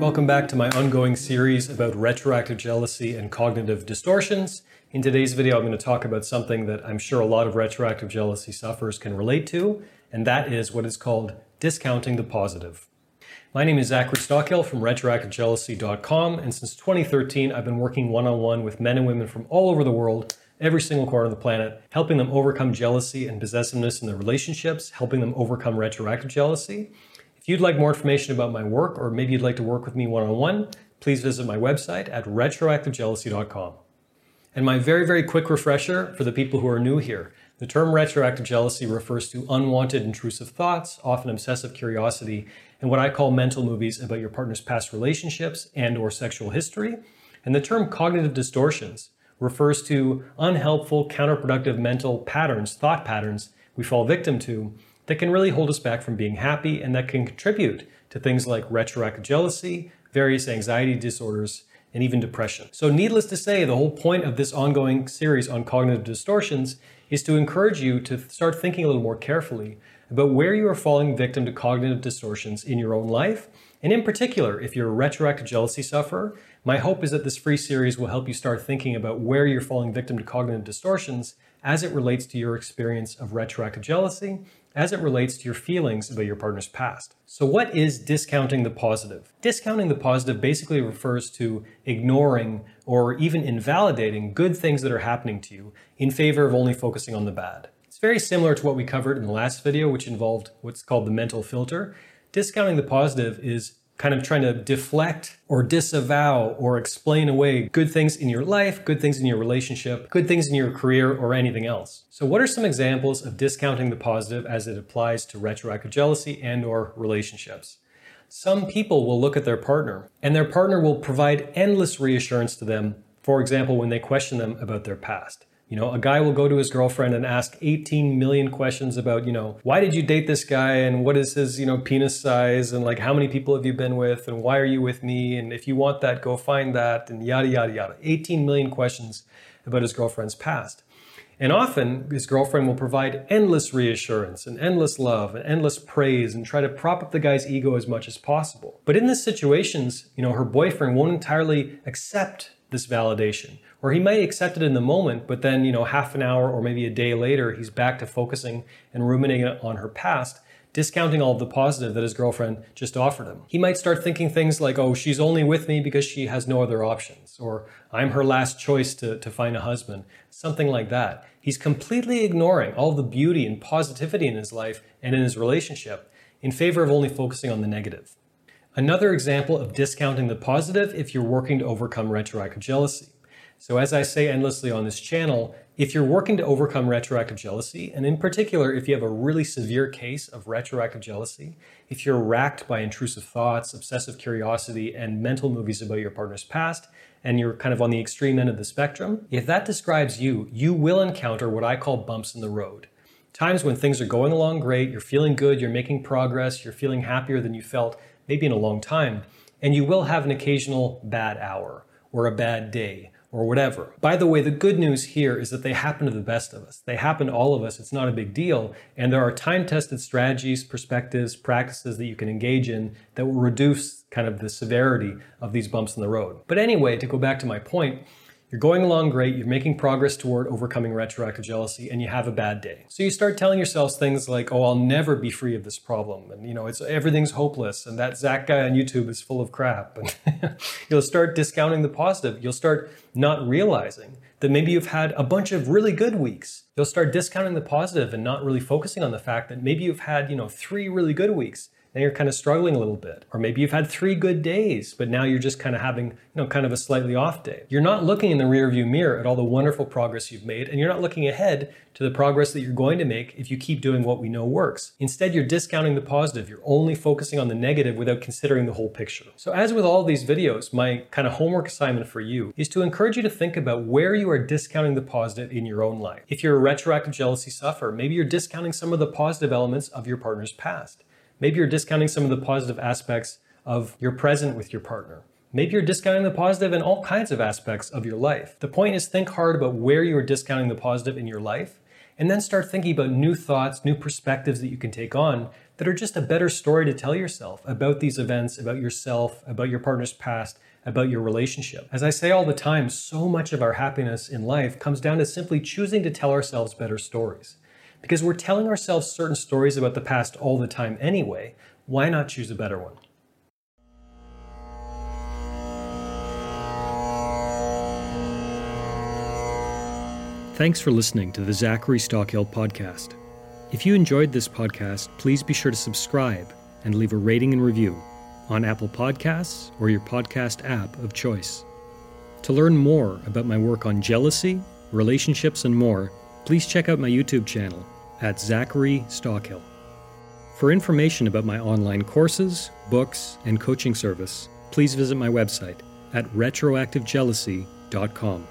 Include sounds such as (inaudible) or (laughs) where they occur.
Welcome back to my ongoing series about retroactive jealousy and cognitive distortions. In today's video, I'm going to talk about something that I'm sure a lot of retroactive jealousy sufferers can relate to, and that is what is called discounting the positive. My name is Zachary Stockill from retroactivejealousy.com, and since 2013, I've been working one on one with men and women from all over the world, every single corner of the planet, helping them overcome jealousy and possessiveness in their relationships, helping them overcome retroactive jealousy. If you'd like more information about my work, or maybe you'd like to work with me one on one, please visit my website at retroactivejealousy.com. And my very, very quick refresher for the people who are new here. The term retroactive jealousy refers to unwanted intrusive thoughts, often obsessive curiosity, and what I call mental movies about your partner's past relationships and or sexual history. And the term cognitive distortions refers to unhelpful, counterproductive mental patterns, thought patterns we fall victim to that can really hold us back from being happy and that can contribute to things like retroactive jealousy, various anxiety disorders, and even depression. So, needless to say, the whole point of this ongoing series on cognitive distortions is to encourage you to start thinking a little more carefully about where you are falling victim to cognitive distortions in your own life. And in particular, if you're a retroactive jealousy sufferer, my hope is that this free series will help you start thinking about where you're falling victim to cognitive distortions as it relates to your experience of retroactive jealousy as it relates to your feelings about your partner's past. So, what is discounting the positive? Discounting the positive basically refers to ignoring or even invalidating good things that are happening to you in favor of only focusing on the bad. It's very similar to what we covered in the last video, which involved what's called the mental filter. Discounting the positive is kind of trying to deflect or disavow or explain away good things in your life, good things in your relationship, good things in your career, or anything else. So what are some examples of discounting the positive as it applies to retroactive jealousy and or relationships? Some people will look at their partner and their partner will provide endless reassurance to them, for example, when they question them about their past. You know, a guy will go to his girlfriend and ask 18 million questions about, you know, why did you date this guy and what is his, you know, penis size and like how many people have you been with and why are you with me and if you want that, go find that and yada, yada, yada. 18 million questions about his girlfriend's past. And often his girlfriend will provide endless reassurance and endless love and endless praise and try to prop up the guy's ego as much as possible. But in these situations, you know, her boyfriend won't entirely accept this validation or he might accept it in the moment, but then, you know, half an hour or maybe a day later, he's back to focusing and ruminating on her past, discounting all of the positive that his girlfriend just offered him. He might start thinking things like, oh, she's only with me because she has no other options, or I'm her last choice to, to find a husband, something like that. He's completely ignoring all the beauty and positivity in his life and in his relationship in favor of only focusing on the negative. Another example of discounting the positive if you're working to overcome retroactive jealousy. So, as I say endlessly on this channel, if you're working to overcome retroactive jealousy, and in particular, if you have a really severe case of retroactive jealousy, if you're racked by intrusive thoughts, obsessive curiosity, and mental movies about your partner's past, and you're kind of on the extreme end of the spectrum, if that describes you, you will encounter what I call bumps in the road. Times when things are going along great, you're feeling good, you're making progress, you're feeling happier than you felt maybe in a long time, and you will have an occasional bad hour or a bad day or whatever. By the way, the good news here is that they happen to the best of us. They happen to all of us. It's not a big deal. And there are time tested strategies, perspectives, practices that you can engage in that will reduce kind of the severity of these bumps in the road. But anyway, to go back to my point, you're going along great, you're making progress toward overcoming retroactive jealousy, and you have a bad day. So you start telling yourselves things like, oh, I'll never be free of this problem. And you know, it's everything's hopeless, and that Zach guy on YouTube is full of crap. And (laughs) you'll start discounting the positive. You'll start not realizing that maybe you've had a bunch of really good weeks. You'll start discounting the positive and not really focusing on the fact that maybe you've had, you know, three really good weeks now you're kind of struggling a little bit. Or maybe you've had three good days, but now you're just kind of having, you know, kind of a slightly off day. You're not looking in the rearview mirror at all the wonderful progress you've made, and you're not looking ahead to the progress that you're going to make if you keep doing what we know works. Instead, you're discounting the positive. You're only focusing on the negative without considering the whole picture. So as with all these videos, my kind of homework assignment for you is to encourage you to think about where you are discounting the positive in your own life. If you're a retroactive jealousy sufferer, maybe you're discounting some of the positive elements of your partner's past. Maybe you're discounting some of the positive aspects of your present with your partner. Maybe you're discounting the positive in all kinds of aspects of your life. The point is think hard about where you are discounting the positive in your life and then start thinking about new thoughts, new perspectives that you can take on that are just a better story to tell yourself about these events, about yourself, about your partner's past, about your relationship. As I say all the time, so much of our happiness in life comes down to simply choosing to tell ourselves better stories. Because we're telling ourselves certain stories about the past all the time anyway, why not choose a better one? Thanks for listening to the Zachary Stockill podcast. If you enjoyed this podcast, please be sure to subscribe and leave a rating and review on Apple Podcasts or your podcast app of choice. To learn more about my work on jealousy, relationships, and more, please check out my YouTube channel at Zachary Stockill. For information about my online courses, books, and coaching service, please visit my website at retroactivejealousy.com.